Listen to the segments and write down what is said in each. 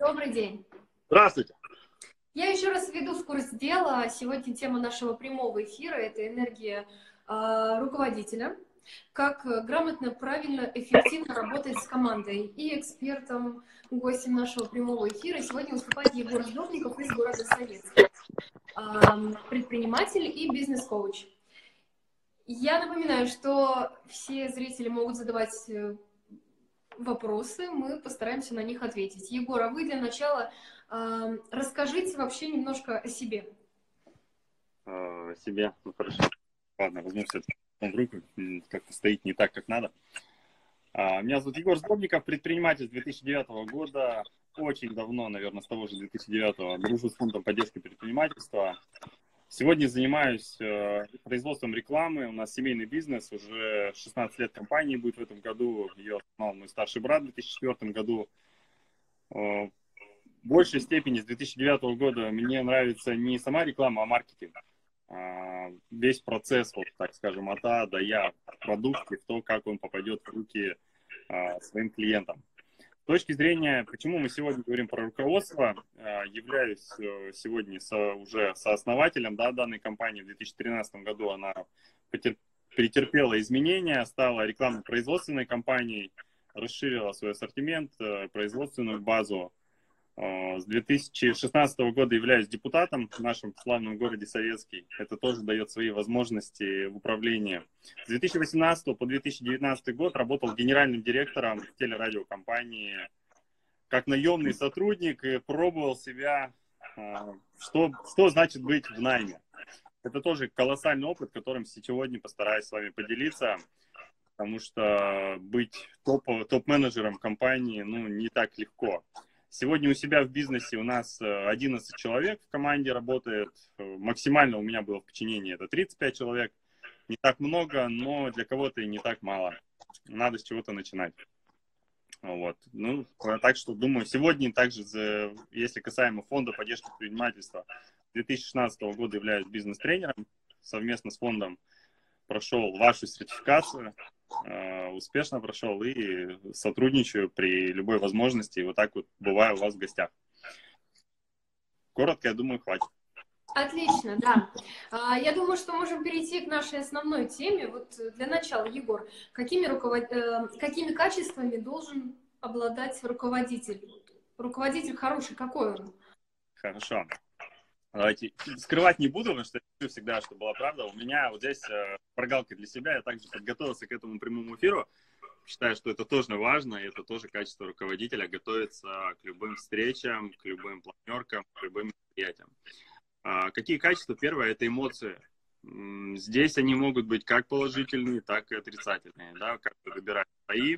Добрый день. Здравствуйте. Я еще раз введу в курс дела. Сегодня тема нашего прямого эфира – это энергия э, руководителя. Как грамотно, правильно, эффективно работать с командой. И экспертом, гостем нашего прямого эфира сегодня выступает Егор Ждовников из города Советск. Э, предприниматель и бизнес-коуч. Я напоминаю, что все зрители могут задавать э, вопросы, мы постараемся на них ответить. Егор, а вы для начала э, расскажите вообще немножко о себе. О себе? Ну хорошо. Ладно, возьму все в руку, как-то стоит не так, как надо. А, меня зовут Егор Сборников, предприниматель с 2009 года. Очень давно, наверное, с того же 2009 дружу с фондом поддержки предпринимательства. Сегодня занимаюсь э, производством рекламы. У нас семейный бизнес, уже 16 лет компании будет в этом году. Ее основал мой старший брат в 2004 году. Э, в большей степени с 2009 года мне нравится не сама реклама, а маркетинг. А весь процесс, вот, так скажем, от А до Я в то, как он попадет в руки своим клиентам точки зрения, почему мы сегодня говорим про руководство, э, являюсь э, сегодня со, уже сооснователем да, данной компании. В 2013 году она претерпела изменения, стала рекламно-производственной компанией, расширила свой ассортимент, э, производственную базу. С 2016 года являюсь депутатом в нашем славном городе Советский. Это тоже дает свои возможности в управлении. С 2018 по 2019 год работал генеральным директором телерадиокомпании как наемный сотрудник пробовал себя, а, что, что значит быть в найме. Это тоже колоссальный опыт, которым сегодня постараюсь с вами поделиться, потому что быть топ, топ-менеджером компании ну, не так легко. Сегодня у себя в бизнесе у нас 11 э, человек в команде работает. Максимально у меня было в подчинении это 35 человек. Не так много, но для кого-то и не так мало. Надо с чего-то начинать. Вот. Ну, так что, думаю, сегодня также, если касаемо фонда поддержки предпринимательства, 2016 года являюсь бизнес-тренером. Совместно с фондом прошел вашу сертификацию. Э, успешно прошел и сотрудничаю при любой возможности. И вот так вот бываю у вас в гостях. Коротко, я думаю, хватит. Отлично, да. А, я думаю, что можем перейти к нашей основной теме. Вот для начала, Егор, какими, руковод... Э, какими качествами должен обладать руководитель? Руководитель хороший, какой он? Хорошо. Давайте скрывать не буду, потому что я всегда, что была правда. У меня вот здесь э, прогалка для себя. Я также подготовился к этому прямому эфиру. Считаю, что это тоже важно, и это тоже качество руководителя готовиться к любым встречам, к любым планеркам, к любым мероприятиям. А, какие качества? Первое – это эмоции. Здесь они могут быть как положительные, так и отрицательные. Да? Как выбирать свои,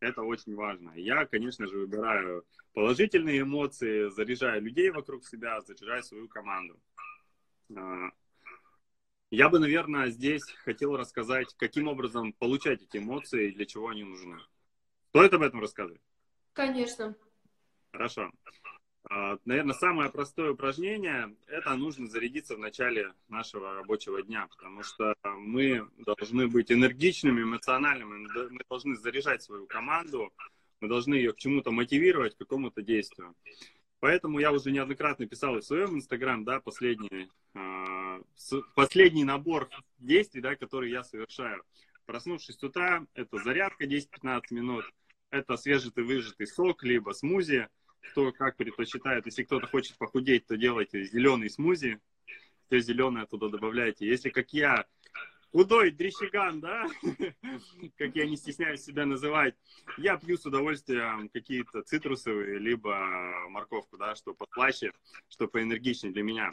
это очень важно. Я, конечно же, выбираю положительные эмоции, заряжаю людей вокруг себя, заряжаю свою команду. А, я бы, наверное, здесь хотел рассказать, каким образом получать эти эмоции и для чего они нужны. Стоит об этом рассказывать? Конечно. Хорошо. А, наверное, самое простое упражнение – это нужно зарядиться в начале нашего рабочего дня, потому что мы должны быть энергичными, эмоциональными, мы должны заряжать свою команду, мы должны ее к чему-то мотивировать, к какому-то действию. Поэтому я уже неоднократно писал в своем инстаграм, да, последний, э, последний набор действий, да, которые я совершаю. Проснувшись с утра, это зарядка 10-15 минут, это свежий выжатый сок, либо смузи, кто как предпочитает. Если кто-то хочет похудеть, то делайте зеленый смузи, все зеленое туда добавляйте. Если, как я, худой дрищиган, да, как я не стесняюсь себя называть, я пью с удовольствием какие-то цитрусовые, либо морковку, да, что послаще, что поэнергичнее для меня.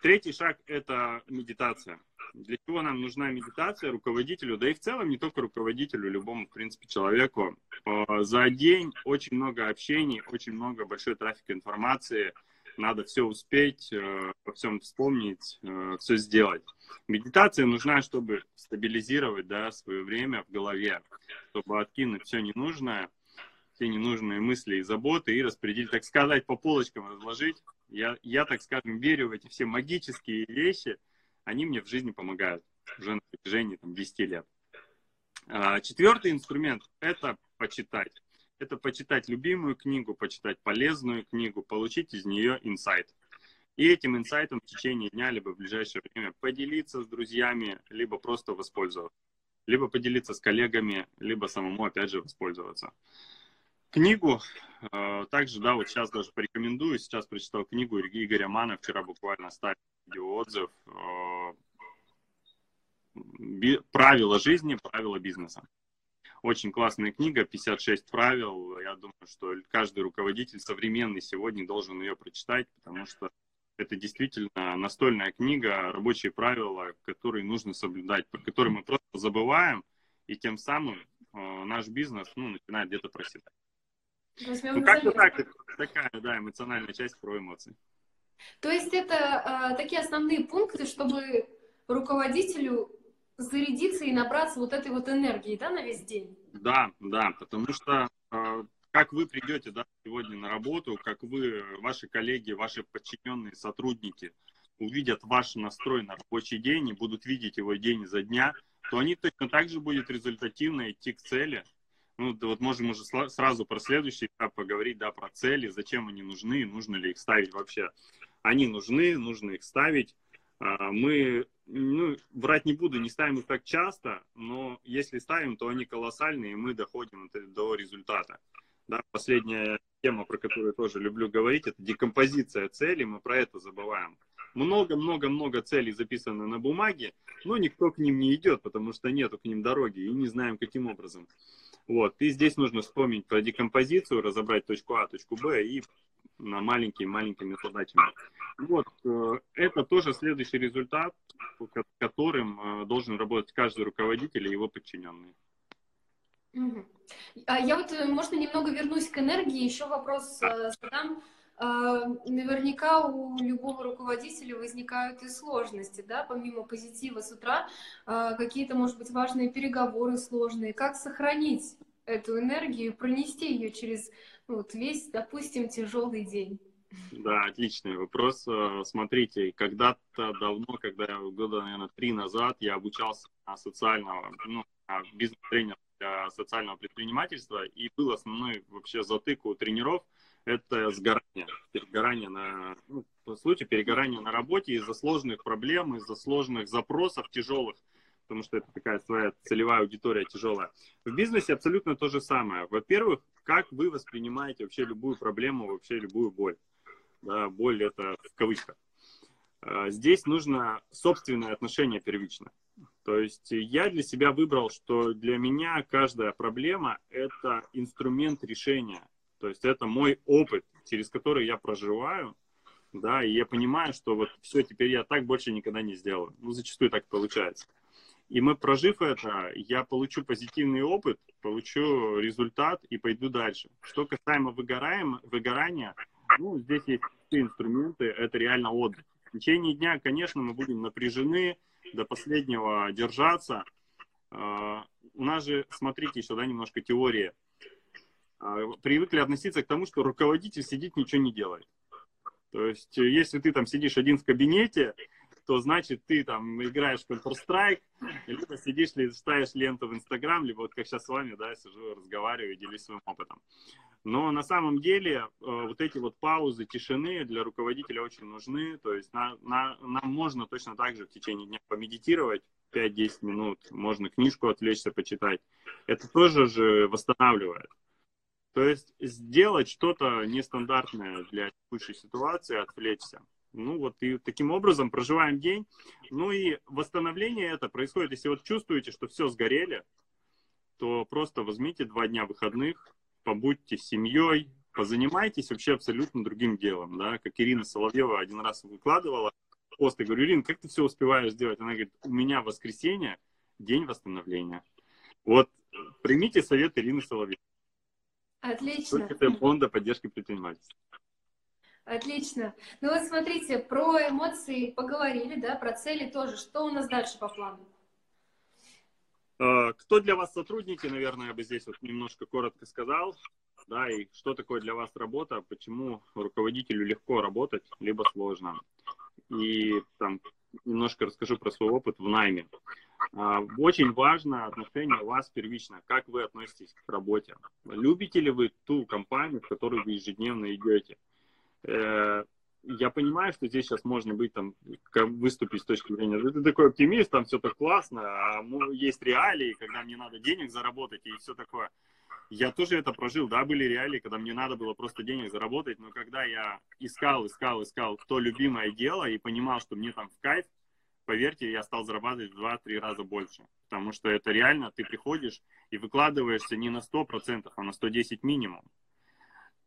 Третий шаг – это медитация. Для чего нам нужна медитация руководителю, да и в целом не только руководителю, любому, в принципе, человеку. Э, за день очень много общений, очень много большой трафик информации. Надо все успеть, э, во всем вспомнить, э, все сделать. Медитация нужна, чтобы стабилизировать да, свое время в голове, чтобы откинуть все ненужное, все ненужные мысли и заботы и распределить, так сказать, по полочкам разложить. Я, я, так скажем, верю в эти все магические вещи – они мне в жизни помогают уже на протяжении там, 10 лет. А, четвертый инструмент – это почитать. это почитать любимую книгу, почитать полезную книгу, получить из нее инсайт. И этим инсайтом в течение дня, либо в ближайшее время поделиться с друзьями, либо просто воспользоваться. Либо поделиться с коллегами, либо самому, опять же, воспользоваться. Книгу э, также, да, вот сейчас даже порекомендую. Сейчас прочитал книгу Игоря Мана, вчера буквально ставил видеоотзыв. Э, правила жизни, правила бизнеса. Очень классная книга, 56 правил. Я думаю, что каждый руководитель современный сегодня должен ее прочитать, потому что это действительно настольная книга, рабочие правила, которые нужно соблюдать, про которые мы просто забываем, и тем самым э, наш бизнес ну, начинает где-то проседать. Ну, как-то так, такая, да, эмоциональная часть про эмоции. То есть это э, такие основные пункты, чтобы руководителю зарядиться и набраться вот этой вот энергии, да, на весь день? Да, да, потому что э, как вы придете да, сегодня на работу, как вы, ваши коллеги, ваши подчиненные сотрудники увидят ваш настрой на рабочий день и будут видеть его день за дня, то они точно так же будут результативно идти к цели. Ну, да вот можем уже сразу про следующий этап поговорить, да, про цели, зачем они нужны, нужно ли их ставить вообще. Они нужны, нужно их ставить. А, мы, ну, врать не буду, не ставим их так часто, но если ставим, то они колоссальные, и мы доходим до результата. Да, последняя тема, про которую тоже люблю говорить, это декомпозиция целей, мы про это забываем. Много-много-много целей записано на бумаге, но никто к ним не идет, потому что нету к ним дороги и не знаем, каким образом. Вот, и здесь нужно вспомнить про декомпозицию, разобрать точку А, точку Б и на маленькими-маленькими задачами. Вот, э, это тоже следующий результат, которым э, должен работать каждый руководитель и его подчиненные. А я вот, э, можно, немного вернусь к энергии, еще вопрос задам. А, наверняка у любого руководителя возникают и сложности, да, помимо позитива с утра, а, какие-то, может быть, важные переговоры сложные. Как сохранить эту энергию, пронести ее через вот весь, допустим, тяжелый день? Да, отличный вопрос. Э, смотрите, когда-то давно, когда года, наверное, три назад, я обучался на социального, ну, бизнес-тренера для социального предпринимательства, и был основной вообще затык у тренеров – это сгорание, перегорание на, ну, по сути, перегорание на работе из-за сложных проблем, из-за сложных запросов тяжелых, потому что это такая своя целевая аудитория тяжелая. В бизнесе абсолютно то же самое. Во-первых, как вы воспринимаете вообще любую проблему, вообще любую боль. Да, боль это в кавычках. А, здесь нужно собственное отношение первично. То есть я для себя выбрал, что для меня каждая проблема – это инструмент решения. То есть это мой опыт, через который я проживаю, да, и я понимаю, что вот все, теперь я так больше никогда не сделаю. Ну, зачастую так получается. И мы, прожив это, я получу позитивный опыт, получу результат и пойду дальше. Что касаемо выгораем, выгорания, ну, здесь есть все инструменты, это реально отдых. В течение дня, конечно, мы будем напряжены, до последнего держаться. А, у нас же, смотрите, еще да, немножко теория. А, привыкли относиться к тому, что руководитель сидит, ничего не делает. То есть, если ты там сидишь один в кабинете, то значит ты там играешь в Counter-Strike, либо сидишь, листаешь ленту в Инстаграм, либо вот как сейчас с вами, да, сижу, разговариваю, делюсь своим опытом. Но на самом деле э, вот эти вот паузы тишины для руководителя очень нужны. То есть на, на, нам можно точно так же в течение дня помедитировать 5-10 минут, можно книжку отвлечься, почитать. Это тоже же восстанавливает. То есть сделать что-то нестандартное для текущей ситуации, отвлечься. Ну вот и таким образом проживаем день. Ну и восстановление это происходит, если вот чувствуете, что все сгорели, то просто возьмите два дня выходных, побудьте с семьей, позанимайтесь вообще абсолютно другим делом, да, как Ирина Соловьева один раз выкладывала пост, я говорю, Ирина, как ты все успеваешь сделать? Она говорит, у меня воскресенье, день восстановления. Вот примите совет Ирины Соловьевой. Отлично. Это фонда поддержки предпринимательства. Отлично. Ну вот смотрите, про эмоции поговорили, да, про цели тоже. Что у нас дальше по плану? А, кто для вас сотрудники, наверное, я бы здесь вот немножко коротко сказал, да, и что такое для вас работа, почему руководителю легко работать, либо сложно. И там немножко расскажу про свой опыт в найме. А, очень важно отношение вас первично, как вы относитесь к работе. Любите ли вы ту компанию, в которую вы ежедневно идете? Э, я понимаю, что здесь сейчас можно быть там, выступить с точки зрения, ты такой оптимист, там все так классно, а есть реалии, когда мне надо денег заработать и все такое. Я тоже это прожил, да, были реалии, когда мне надо было просто денег заработать, но когда я искал, искал, искал то любимое дело и понимал, что мне там в кайф, поверьте, я стал зарабатывать в 2-3 раза больше. Потому что это реально, ты приходишь и выкладываешься не на 100%, а на 110 минимум.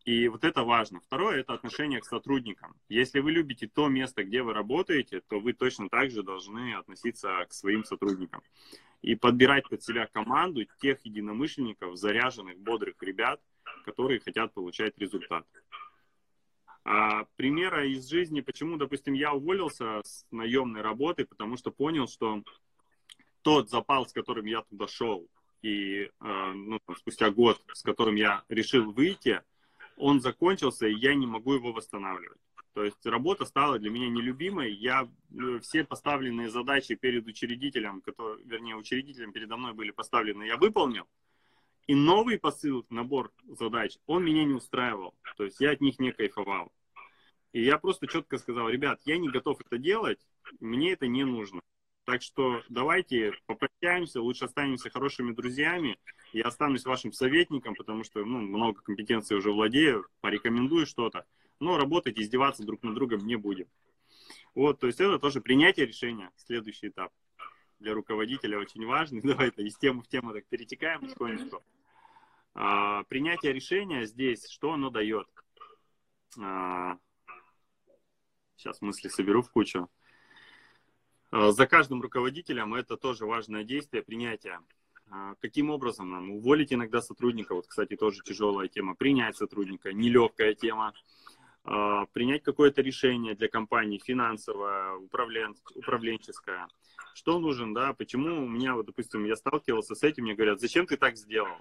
И вот это важно. Второе – это отношение к сотрудникам. Если вы любите то место, где вы работаете, то вы точно так же должны относиться к своим сотрудникам. И подбирать под себя команду тех единомышленников, заряженных, бодрых ребят, которые хотят получать результат. А, примера из жизни, почему, допустим, я уволился с наемной работы, потому что понял, что тот запал, с которым я туда шел, и э, ну, спустя год, с которым я решил выйти, он закончился, и я не могу его восстанавливать. То есть работа стала для меня нелюбимой. Я э, все поставленные задачи перед учредителем, которые, вернее, учредителем передо мной были поставлены, я выполнил. И новый посыл, набор задач, он меня не устраивал. То есть я от них не кайфовал. И я просто четко сказал, ребят, я не готов это делать, мне это не нужно. Так что давайте попрощаемся, лучше останемся хорошими друзьями. Я останусь вашим советником, потому что ну, много компетенций уже владею, порекомендую что-то. Но работать, издеваться друг над другом не будем. Вот, то есть это тоже принятие решения, следующий этап для руководителя очень важный. Давай это из темы в тему так перетекаем потихонечку. А, принятие решения здесь, что оно дает? А, сейчас мысли соберу в кучу. А, за каждым руководителем это тоже важное действие, принятие. А, каким образом нам уволить иногда сотрудника? Вот, кстати, тоже тяжелая тема. Принять сотрудника, нелегкая тема. А, принять какое-то решение для компании, финансовое, управлен... управленческое. Что нужен, да? Почему у меня, вот, допустим, я сталкивался с этим, мне говорят, зачем ты так сделал?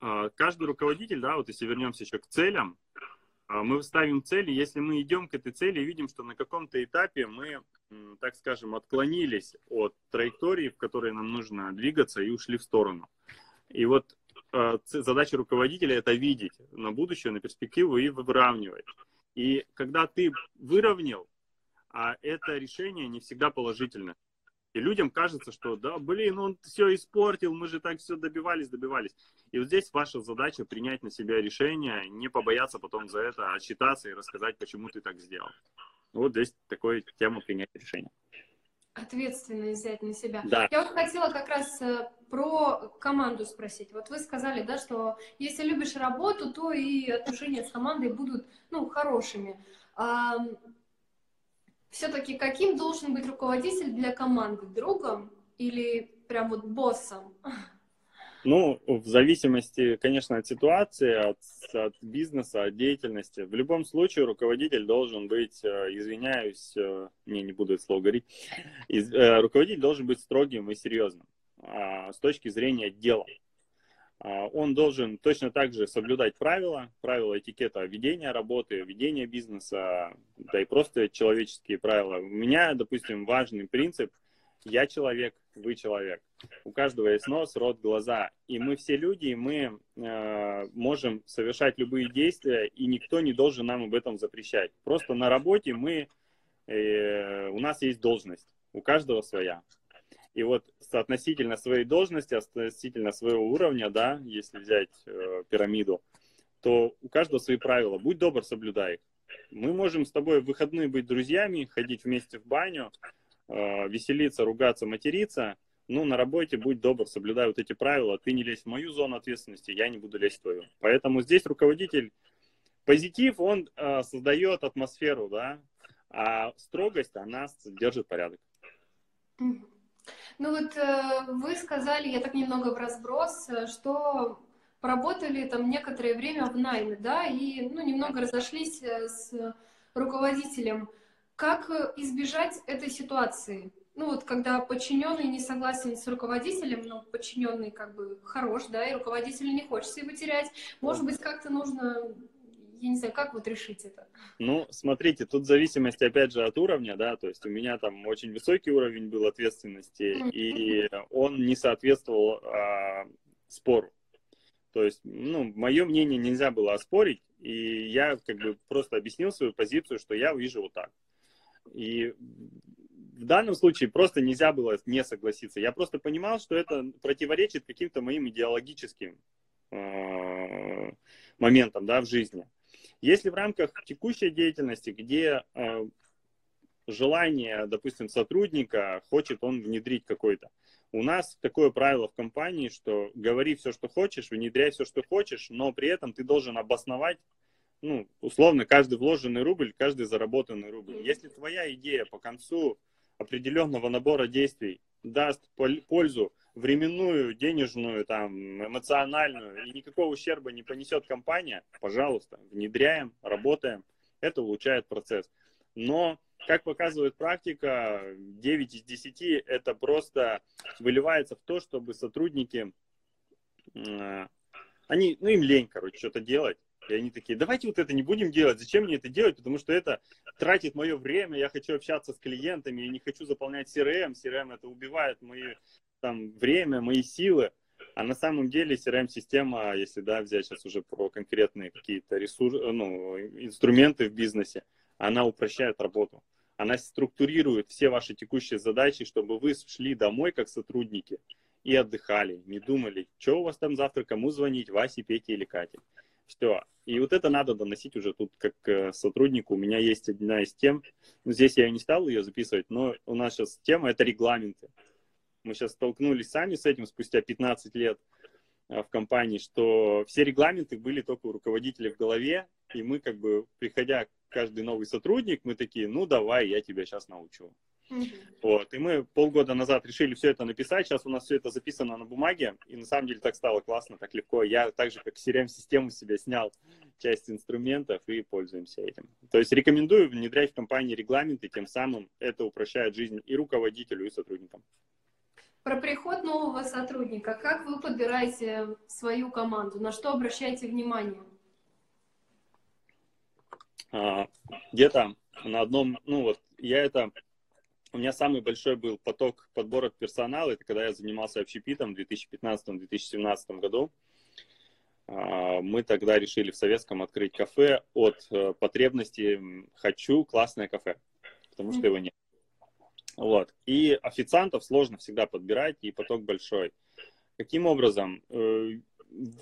Каждый руководитель, да, вот если вернемся еще к целям, а, мы ставим цели, если мы идем к этой цели и видим, что на каком-то этапе мы, так скажем, отклонились от траектории, в которой нам нужно двигаться, и ушли в сторону. И вот а, задача руководителя это видеть на будущее, на перспективу и выравнивать. И когда ты выровнял, а это решение не всегда положительно. И людям кажется, что да, блин, он все испортил, мы же так все добивались, добивались. И вот здесь ваша задача принять на себя решение, не побояться потом за это, отчитаться и рассказать, почему ты так сделал. Вот здесь такая тема принятия решения. Ответственность взять на себя. Да. Я вот хотела как раз э, про команду спросить. Вот вы сказали, да, что если любишь работу, то и отношения с командой будут, ну, хорошими все-таки каким должен быть руководитель для команды? Другом или прям вот боссом? Ну, в зависимости, конечно, от ситуации, от, от бизнеса, от деятельности. В любом случае руководитель должен быть, э, извиняюсь, э, не, не буду это слово говорить, из, э, руководитель должен быть строгим и серьезным а, с точки зрения дела. А, он должен точно так же соблюдать правила, правила этикета ведения работы, ведения бизнеса, да и просто человеческие правила. У меня, допустим, важный принцип «я человек, вы человек». У каждого есть нос, рот, глаза. И мы все люди, и мы э, можем совершать любые действия, и никто не должен нам об этом запрещать. Просто на работе мы, э, у нас есть должность, у каждого своя. И вот соотносительно своей должности, относительно своего уровня, да, если взять э, пирамиду, то у каждого свои правила. Будь добр, соблюдай их. Мы можем с тобой в выходные быть друзьями, ходить вместе в баню, э, веселиться, ругаться, материться. Ну, на работе будь добр, соблюдай вот эти правила. Ты не лезь в мою зону ответственности, я не буду лезть в твою. Поэтому здесь руководитель позитив, он э, создает атмосферу, да, а строгость, она держит порядок. Ну вот э, вы сказали, я так немного в разброс, э, что поработали там некоторое время в найме, да, и ну, немного разошлись э, с руководителем. Как избежать этой ситуации? Ну вот, когда подчиненный не согласен с руководителем, но подчиненный как бы хорош, да, и руководителю не хочется его терять, может быть, как-то нужно я не знаю, как вот решить это? Ну, смотрите, тут зависимость, опять же, от уровня, да, то есть у меня там очень высокий уровень был ответственности, и он не соответствовал а, спору. То есть, ну, мое мнение нельзя было оспорить, и я как бы просто объяснил свою позицию, что я вижу вот так. И в данном случае просто нельзя было не согласиться. Я просто понимал, что это противоречит каким-то моим идеологическим э, моментам да, в жизни. Если в рамках текущей деятельности, где э, желание, допустим, сотрудника, хочет он внедрить какой-то. У нас такое правило в компании, что говори все, что хочешь, внедряй все, что хочешь, но при этом ты должен обосновать, ну, условно, каждый вложенный рубль, каждый заработанный рубль. Если твоя идея по концу определенного набора действий даст пользу временную, денежную, там, эмоциональную, и никакого ущерба не понесет компания, пожалуйста, внедряем, работаем. Это улучшает процесс. Но, как показывает практика, 9 из 10 это просто выливается в то, чтобы сотрудники, они, ну им лень, короче, что-то делать. И они такие, давайте вот это не будем делать. Зачем мне это делать? Потому что это тратит мое время. Я хочу общаться с клиентами. Я не хочу заполнять CRM. CRM это убивает мои там, время, мои силы. А на самом деле CRM-система, если да, взять сейчас уже про конкретные какие-то ресурсы, ну, инструменты в бизнесе, она упрощает работу. Она структурирует все ваши текущие задачи, чтобы вы шли домой как сотрудники и отдыхали, не думали, что у вас там завтра, кому звонить, Васе, Пете или Кате. Все. И вот это надо доносить уже тут как э, сотруднику. У меня есть одна из тем, ну, здесь я не стал ее записывать, но у нас сейчас тема это регламенты. Мы сейчас столкнулись сами с этим спустя 15 лет э, в компании, что все регламенты были только у руководителя в голове, и мы как бы, приходя каждый новый сотрудник, мы такие, ну давай, я тебя сейчас научу. Вот. И мы полгода назад решили все это написать. Сейчас у нас все это записано на бумаге. И на самом деле так стало классно, так легко. Я так же, как CRM-систему себе снял часть инструментов и пользуемся этим. То есть рекомендую внедрять в компании регламенты, тем самым это упрощает жизнь и руководителю, и сотрудникам. Про приход нового сотрудника. Как вы подбираете свою команду? На что обращаете внимание? А, где-то на одном, ну вот, я это у меня самый большой был поток подбора персонала, это когда я занимался общепитом в 2015-2017 году. А, мы тогда решили в Советском открыть кафе от э, потребности «хочу классное кафе», потому что его нет. Вот. И официантов сложно всегда подбирать, и поток большой. Каким образом? Э,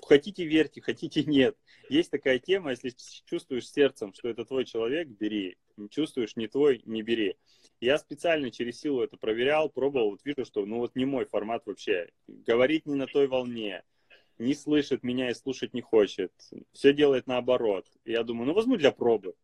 хотите верьте, хотите нет. Есть такая тема, если чувствуешь сердцем, что это твой человек, бери. Чувствуешь, не твой, не бери. Я специально через силу это проверял, пробовал, вот вижу, что ну вот не мой формат вообще. Говорить не на той волне, не слышит меня и слушать не хочет, все делает наоборот. И я думаю, ну возьму для пробы.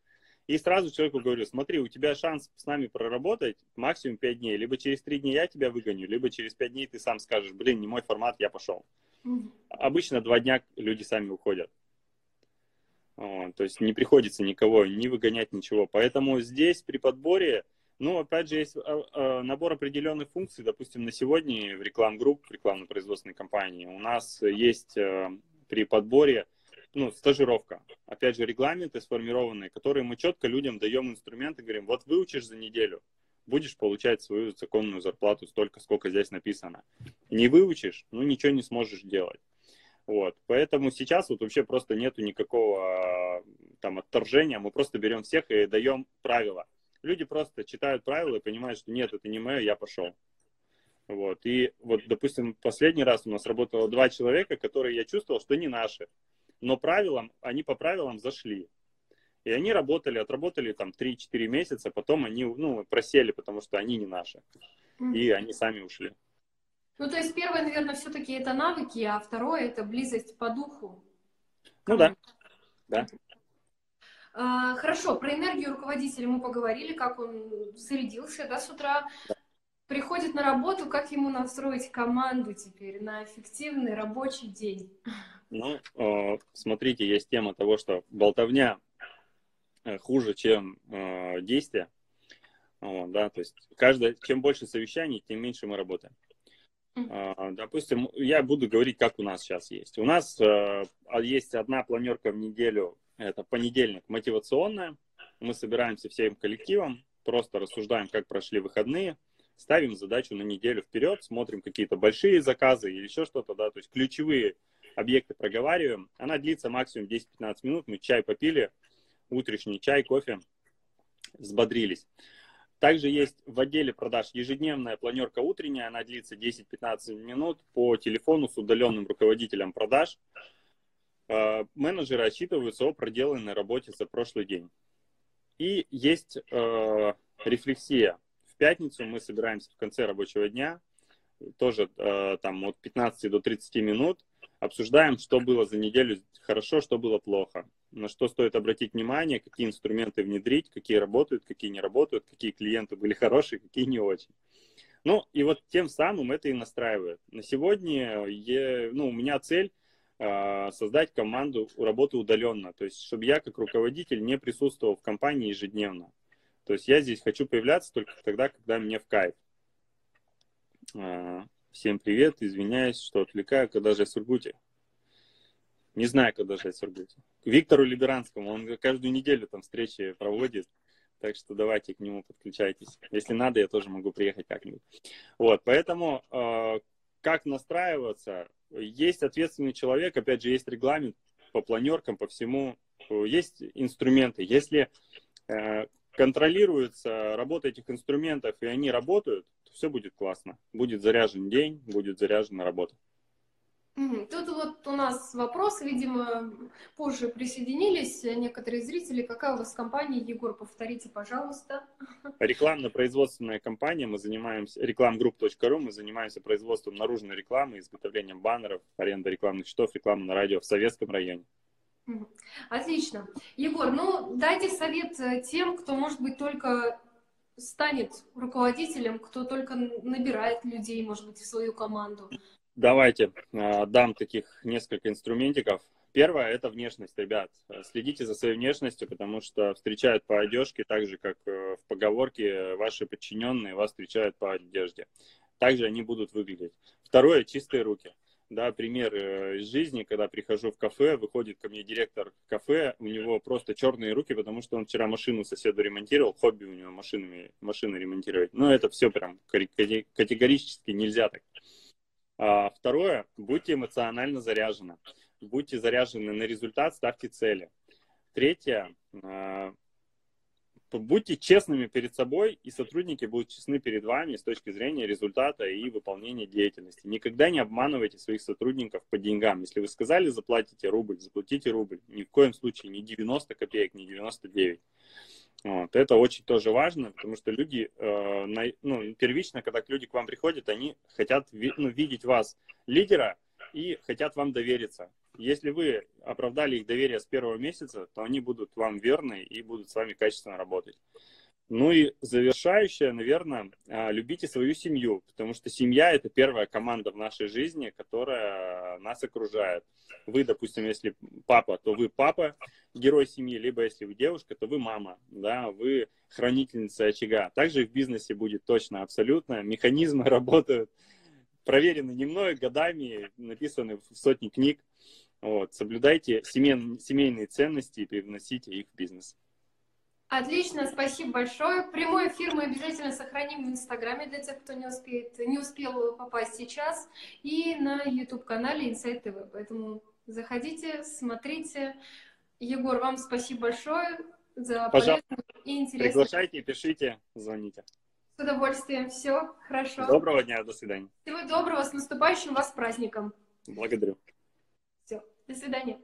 И сразу человеку говорю, смотри, у тебя шанс с нами проработать максимум 5 дней. Либо через 3 дня я тебя выгоню, либо через 5 дней ты сам скажешь, блин, не мой формат, я пошел. Mm-hmm. Обычно 2 дня люди сами уходят. То есть не приходится никого не выгонять, ничего. Поэтому здесь при подборе ну, опять же, есть а, а, набор определенных функций. Допустим, на сегодня в реклам-групп, рекламно-производственной компании у нас есть э, при подборе ну, стажировка. Опять же, регламенты сформированные, которые мы четко людям даем инструменты, говорим, вот выучишь за неделю, будешь получать свою законную зарплату столько, сколько здесь написано. Не выучишь, ну, ничего не сможешь делать. Вот. Поэтому сейчас вот вообще просто нету никакого там отторжения, мы просто берем всех и даем правила. Люди просто читают правила и понимают, что нет, это не мое, я пошел. Вот. И вот, допустим, последний раз у нас работало два человека, которые я чувствовал, что не наши. Но правилам, они по правилам зашли. И они работали, отработали там 3-4 месяца, потом они ну, просели, потому что они не наши. И они сами ушли. Ну, то есть первое, наверное, все-таки это навыки, а второе это близость по духу. Ну да. Да. А, хорошо, про энергию руководителя мы поговорили, как он зарядился да, с утра. Приходит на работу, как ему настроить команду теперь на эффективный рабочий день? Ну, э, смотрите, есть тема того, что болтовня э, хуже, чем э, действие. да, то есть каждое, чем больше совещаний, тем меньше мы работаем. Допустим, я буду говорить, как у нас сейчас есть. У нас есть одна планерка в неделю Это понедельник мотивационная. Мы собираемся всем коллективом, просто рассуждаем, как прошли выходные, ставим задачу на неделю вперед, смотрим какие-то большие заказы или еще что-то, да, то есть ключевые объекты проговариваем. Она длится максимум 10-15 минут, мы чай попили, утренний чай, кофе, взбодрились. Также есть в отделе продаж ежедневная планерка утренняя, она длится 10-15 минут по телефону с удаленным руководителем продаж. Э, менеджеры отчитываются о проделанной работе за прошлый день. И есть э, рефлексия. В пятницу мы собираемся в конце рабочего дня, тоже э, там от 15 до 30 минут, обсуждаем, что было за неделю хорошо, что было плохо на что стоит обратить внимание, какие инструменты внедрить, какие работают, какие не работают, какие клиенты были хорошие, какие не очень. Ну, и вот тем самым это и настраивает. На сегодня я, ну, у меня цель создать команду работы удаленно. То есть, чтобы я как руководитель не присутствовал в компании ежедневно. То есть, я здесь хочу появляться только тогда, когда мне в кайф. Э, всем привет, извиняюсь, что отвлекаю, когда же я в Сургуте. Не знаю, когда жать в Сургуте. К Виктору Либеранскому. Он каждую неделю там встречи проводит. Так что давайте к нему подключайтесь. Если надо, я тоже могу приехать как-нибудь. Вот, поэтому э, как настраиваться? Есть ответственный человек, опять же, есть регламент по планеркам, по всему. Есть инструменты. Если э, контролируется работа этих инструментов, и они работают, то все будет классно. Будет заряжен день, будет заряжена работа. Тут вот у нас вопрос, видимо, позже присоединились некоторые зрители. Какая у вас компания, Егор, повторите, пожалуйста. Рекламно-производственная компания, мы занимаемся, рекламгрупп.ру, мы занимаемся производством наружной рекламы, изготовлением баннеров, аренда рекламных счетов, реклама на радио в Советском районе. Отлично. Егор, ну дайте совет э, тем, кто, может быть, только станет руководителем, кто только набирает людей, может быть, в свою команду. Давайте э, дам таких несколько инструментиков. Первое – это внешность, ребят. Следите за своей внешностью, потому что встречают по одежке, так же, как э, в поговорке ваши подчиненные вас встречают по одежде. Также они будут выглядеть. Второе – чистые руки. Да, пример э, из жизни, когда прихожу в кафе, выходит ко мне директор кафе, у него просто черные руки, потому что он вчера машину соседу ремонтировал, хобби у него машинами, машины ремонтировать. Но это все прям категорически нельзя так. А, второе, будьте эмоционально заряжены. Будьте заряжены на результат, ставьте цели. Третье, а, будьте честными перед собой, и сотрудники будут честны перед вами с точки зрения результата и выполнения деятельности. Никогда не обманывайте своих сотрудников по деньгам. Если вы сказали, заплатите рубль, заплатите рубль. Ни в коем случае не 90 копеек, не 99. Вот. Это очень тоже важно, потому что люди, э, на, ну, первично, когда люди к вам приходят, они хотят ви, ну, видеть вас лидера и хотят вам довериться. Если вы оправдали их доверие с первого месяца, то они будут вам верны и будут с вами качественно работать. Ну и завершающее, наверное, а, любите свою семью, потому что семья – это первая команда в нашей жизни, которая нас окружает. Вы, допустим, если папа, то вы папа, герой семьи, либо если вы девушка, то вы мама, да, вы хранительница очага. Также в бизнесе будет точно, абсолютно. Механизмы работают, проверены не мной, годами, написаны в сотни книг. Вот. Соблюдайте семей, семейные ценности и привносите их в бизнес. Отлично, спасибо большое. Прямой эфир мы обязательно сохраним в Инстаграме для тех, кто не, успеет, не успел попасть сейчас, и на YouTube-канале Inside TV. Поэтому заходите, смотрите. Егор, вам спасибо большое за Пожалуйста, и интересно. Приглашайте, пишите, звоните. С удовольствием. Все, хорошо. Доброго дня, до свидания. Всего доброго, с наступающим вас праздником. Благодарю. Все, до свидания.